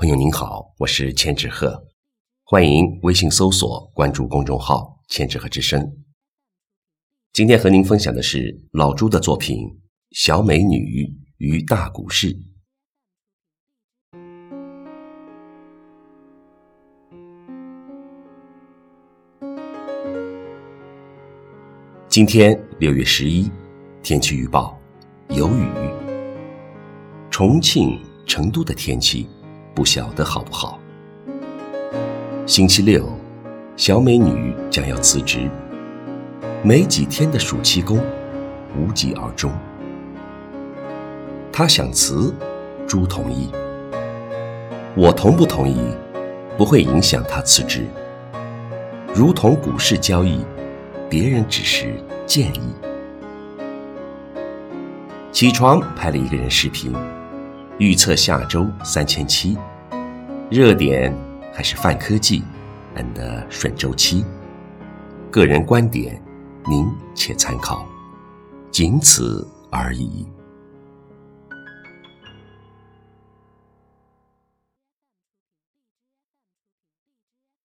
朋友您好，我是千纸鹤，欢迎微信搜索关注公众号“千纸鹤之声”。今天和您分享的是老朱的作品《小美女与大股市》。今天六月十一，天气预报有雨。重庆、成都的天气。不晓得好不好？星期六，小美女将要辞职，没几天的暑期工无疾而终。她想辞，朱同意。我同不同意，不会影响她辞职。如同股市交易，别人只是建议。起床拍了一个人视频。预测下周三千七，热点还是泛科技，and 顺周期。个人观点，您且参考，仅此而已。